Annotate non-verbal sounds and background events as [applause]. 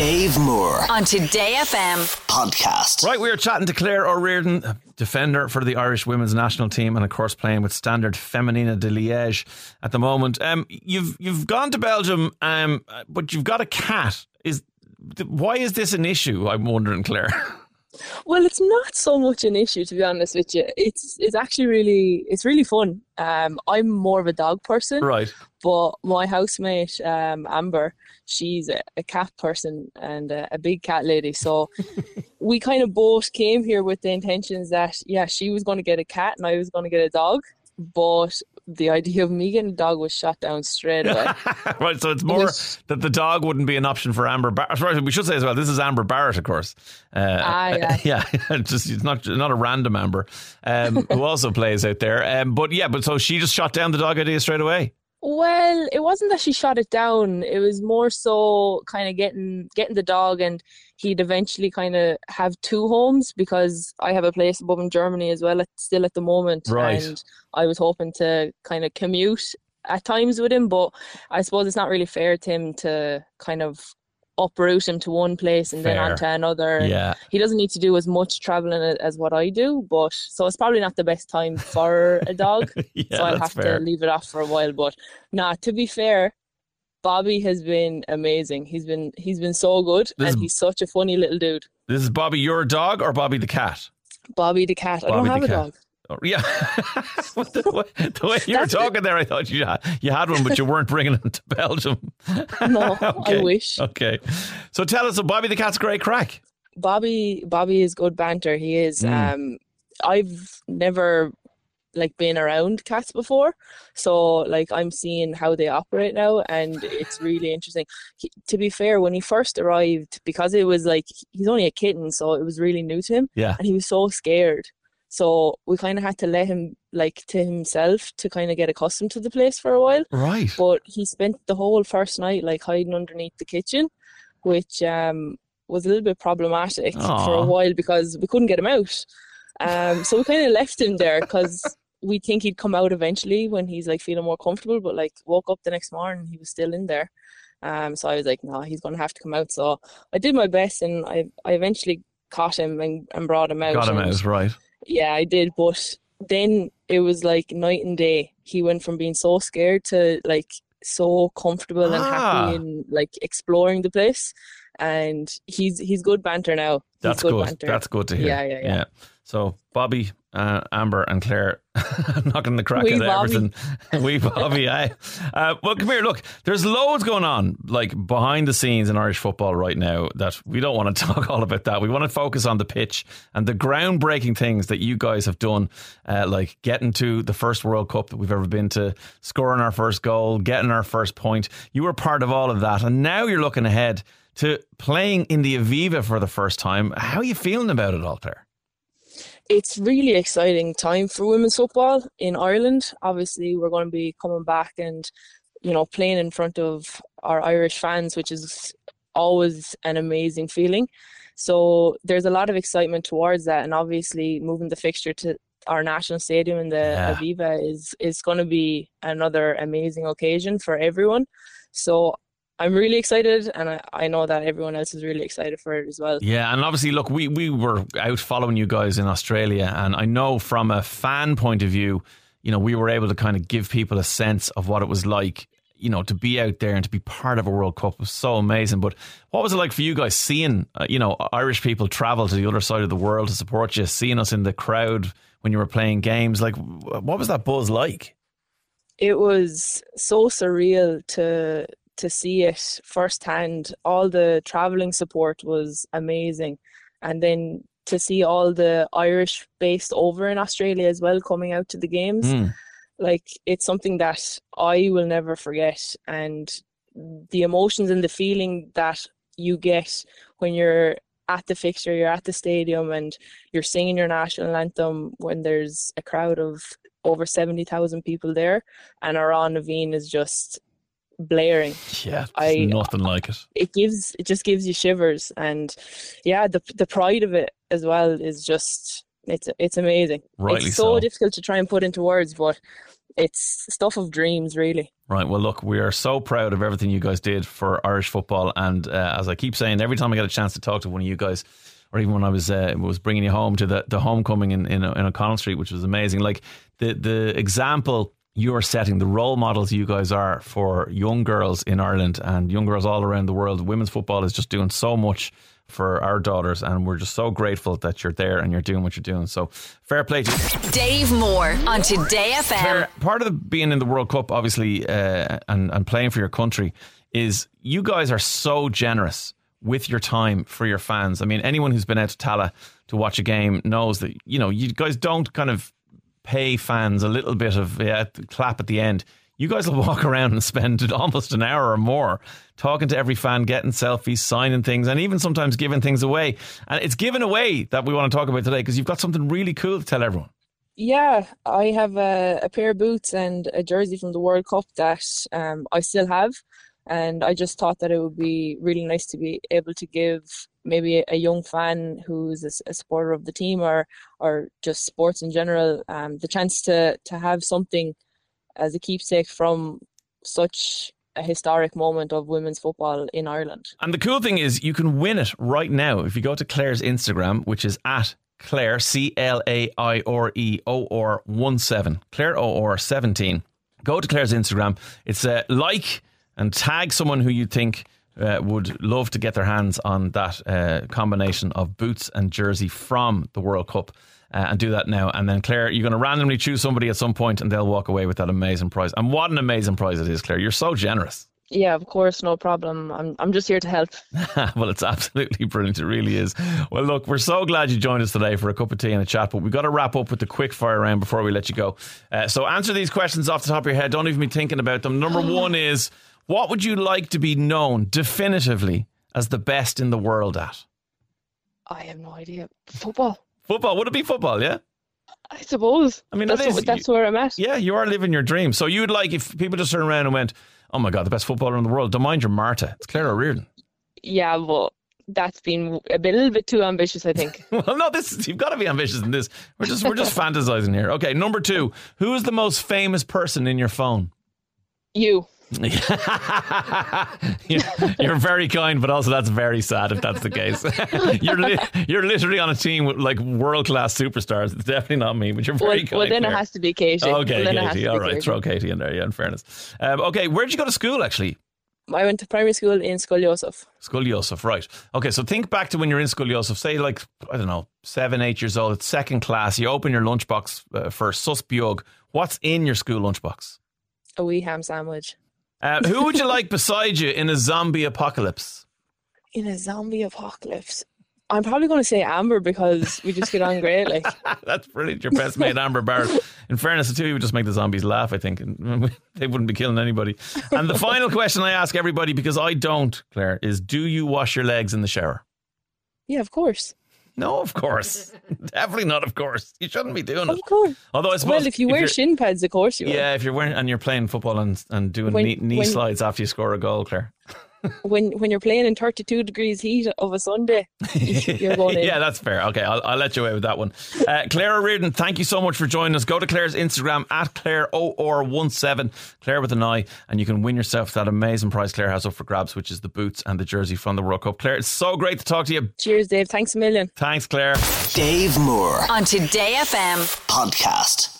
Dave Moore on Today FM. podcast. Right, we are chatting to Claire O'Riordan, a defender for the Irish women's national team, and of course playing with Standard Feminina de Liège at the moment. Um, you've you've gone to Belgium, um, but you've got a cat. Is why is this an issue? I'm wondering, Claire. [laughs] Well, it's not so much an issue to be honest with you. It's it's actually really it's really fun. Um, I'm more of a dog person, right. but my housemate um, Amber, she's a, a cat person and a, a big cat lady. So [laughs] we kind of both came here with the intentions that yeah, she was going to get a cat and I was going to get a dog. But the idea of me getting a dog was shot down straight away. [laughs] right, so it's more Which- that the dog wouldn't be an option for Amber Barrett. Right, we should say as well, this is Amber Barrett, of course. Uh, Ah, [laughs] yeah. yeah, [laughs] just it's not not a random Amber um, who also plays out there. Um, but yeah, but so she just shot down the dog idea straight away. Well, it wasn't that she shot it down. It was more so kind of getting getting the dog, and he'd eventually kind of have two homes because I have a place above in Germany as well, at, still at the moment. Right. And I was hoping to kind of commute at times with him, but I suppose it's not really fair to him to kind of uproot him to one place and then Fair. on to another. Yeah. He doesn't need to do as much traveling as what I do, but so it's probably not the best time for a dog [laughs] yeah, so I'll have fair. to leave it off for a while. But nah, to be fair, Bobby has been amazing. He's been he's been so good, This and he's such a funny little dude. This is Bobby, your dog, or Bobby the cat? Bobby the cat. I don't have a cat. dog. Oh, yeah. [laughs] The, way, the way you were That's talking there, I thought you had, you had one, but you weren't bringing it to Belgium. [laughs] No, [laughs] Okay. I wish. Okay. So tell us, so Bobby the cat's great crack. Bobby Bobby is good banter. He is. Mm. Um, I've never like been around cats before, so like I'm seeing how they operate now, and it's really interesting. He, to be fair, when he first arrived, because it was like he's only a kitten, so it was really new to him. Yeah. and he was so scared. So we kind of had to let him like to himself to kind of get accustomed to the place for a while. Right. But he spent the whole first night like hiding underneath the kitchen, which um was a little bit problematic for a while because we couldn't get him out. Um, so we kind of left him there because we think he'd come out eventually when he's like feeling more comfortable. But like woke up the next morning, he was still in there. Um, so I was like, no, he's gonna have to come out. So I did my best, and I I eventually caught him and, and brought him out. Got him out, right. Yeah, I did, but then it was like night and day. He went from being so scared to like so comfortable and Ah. happy and like exploring the place. And he's he's good banter now. He's That's good. banter. That's good to hear. Yeah, yeah, yeah. So Bobby, uh, Amber, and Claire [laughs] knocking the crack Wee out of everything. [laughs] Wee Bobby, aye. Uh, well, come here. Look, there's loads going on, like behind the scenes in Irish football right now. That we don't want to [laughs] talk all about that. We want to focus on the pitch and the groundbreaking things that you guys have done, uh, like getting to the first World Cup that we've ever been to, scoring our first goal, getting our first point. You were part of all of that, and now you're looking ahead to playing in the Aviva for the first time. How are you feeling about it all, Claire? It's really exciting time for women's football in Ireland. Obviously, we're going to be coming back and you know playing in front of our Irish fans, which is always an amazing feeling. So there's a lot of excitement towards that, and obviously moving the fixture to our national stadium in the Yeah. Aviva is is going to be another amazing occasion for everyone. So I'm really excited, and I, I know that everyone else is really excited for it as well. Yeah, and obviously, look, we, we were out following you guys in Australia, and I know from a fan point of view, you know, we were able to kind of give people a sense of what it was like, you know, to be out there and to be part of a World Cup was so amazing. But what was it like for you guys seeing, uh, you know, Irish people travel to the other side of the world to support you, seeing us in the crowd when you were playing games? Like, what was that buzz like? it was so surreal to to see it firsthand. All the traveling support was amazing, and then to see all the Irish based over in Australia as well coming out to the games, Mm. like it's something that I will never forget. And the emotions and the feeling that you get when you're at the fixture, you're at the stadium, and you're singing your national anthem when there's a crowd of over 70,000 people there, and our Amhrán na bhFiann is just blaring. Yeah, I- nothing like it. It gives, it just gives you shivers, and yeah, the the pride of it as well is just it's it's amazing. Rightly it's so, so. difficult to try and put into words, but it's stuff of dreams, really. Right. Well, look, we are so proud of everything you guys did for Irish football, and uh, as I keep saying, every time I get a chance to talk to one of you guys, or even when I was uh, was bringing you home to the, the homecoming in in, in O'Connell Street, which was amazing. Like the the example you are setting, the role models you guys are for young girls in Ireland and young girls all around the world. Women's football is just doing so much for our daughters, and we're just so grateful that you're there and you're doing what you're doing. So, fair play to you. Dave Moore on Today FM. Fair, part of the, being in the World Cup, obviously, uh, and, and playing for your country is you guys are so generous with your time for your fans. I mean, anyone who's been out to Tallaght to watch a game knows that, you know, you guys don't kind of pay fans a little bit of yeah, clap at the end. You guys will walk [laughs] around and spend [laughs] almost an hour or more talking to every fan, getting selfies, signing things, and even sometimes giving things away. And it's giving away that we want to talk about today because you've got something really cool to tell everyone. Yeah, I have a, a pair of boots and a jersey from the World Cup that um, I still have. And I just thought that it would be really nice to be able to give maybe a young fan who's a, a supporter of the team or or just sports in general um, the chance to to have something as a keepsake from such a historic moment of women's football in Ireland. And the cool thing is, you can win it right now if you go to Claire's Instagram, which is at Claire C L A I R E O R one seven Claire O R seventeen. Go to Claire's Instagram. It's a like and tag someone who you think uh, would love to get their hands on that uh, combination of boots and jersey from the World Cup. Uh, and do that now. And then, Claire, you're going to randomly choose somebody at some point and they'll walk away with that amazing prize. And what an amazing prize it is, Claire. You're so generous. Yeah, of course, no problem. I'm I'm just here to help. [laughs] well, it's absolutely brilliant. It really is. Well, look, we're so glad you joined us today for a cup of tea and a chat, but we've got to wrap up with the quick fire round before we let you go. Uh, so answer these questions off the top of your head. Don't even be thinking about them. Number [laughs] one is what would you like to be known definitively as the best in the world at? I have no idea. Football. Football. Would it be football? Yeah. I suppose. I mean, that's, what, that's where I'm at. Yeah, you are living your dream. So you'd like if people just turned around and went, "Oh my god, the best footballer in the world." Don't mind your Marta. It's Clara O'Riordan. Yeah, well, that's been a, bit, a little bit too ambitious, I think. [laughs] well, no, this you've got to be ambitious in this. We're just we're just [laughs] fantasizing here. Okay, number two. Who is the most famous person in your phone? You. [laughs] you're, you're, very kind, but also that's very sad if that's the case. [laughs] you're li- you're literally on a team with like world class superstars. It's definitely not me, but you're very well, kind. Well, then Claire. it has to be Katie. Okay, well, Katie. All right, Katie. throw Katie in there. Yeah, in fairness. Um, okay, where did you go to school actually? I went to primary school in Scoil Joseph. Scoil Joseph, right. Okay, so think back to when you're in Scoil Joseph, say like, I don't know, seven, eight years old, it's second class, you open your lunchbox uh, for sos beag. What's in your school lunchbox? A wee ham sandwich. Uh, who would you like beside you in a zombie apocalypse? In a zombie apocalypse? I'm probably going to say Amber because we just get on great. Like [laughs] that's brilliant. Your best mate, Amber Barrett. In fairness, the two of you would just make the zombies laugh. I think and [laughs] they wouldn't be killing anybody. And the final question I ask everybody because I don't, Claire, is: Do you wash your legs in the shower? Yeah, of course. No, of course. [laughs] Definitely not. Of course, you shouldn't be doing of it. Of course. Although I suppose, well, if you wear shin pads, of course you. Yeah, if you're wearing and you're playing football and and doing when, knee, knee when, slides after you score a goal, Claire. [laughs] when when you're playing in 32 degrees heat of a Sunday, you're going [laughs] in. yeah, that's fair. Okay, I'll, I'll let you away with that one. Uh, Claire O'Riordan, thank you so much for joining us. Go to Claire's Instagram at Claire OR17, Claire with an I, and you can win yourself that amazing prize Claire has up for grabs, which is the boots and the jersey from the World Cup. Claire, it's so great to talk to you. Cheers, Dave. Thanks a million. Thanks, Claire. Dave Moore on Today FM podcast.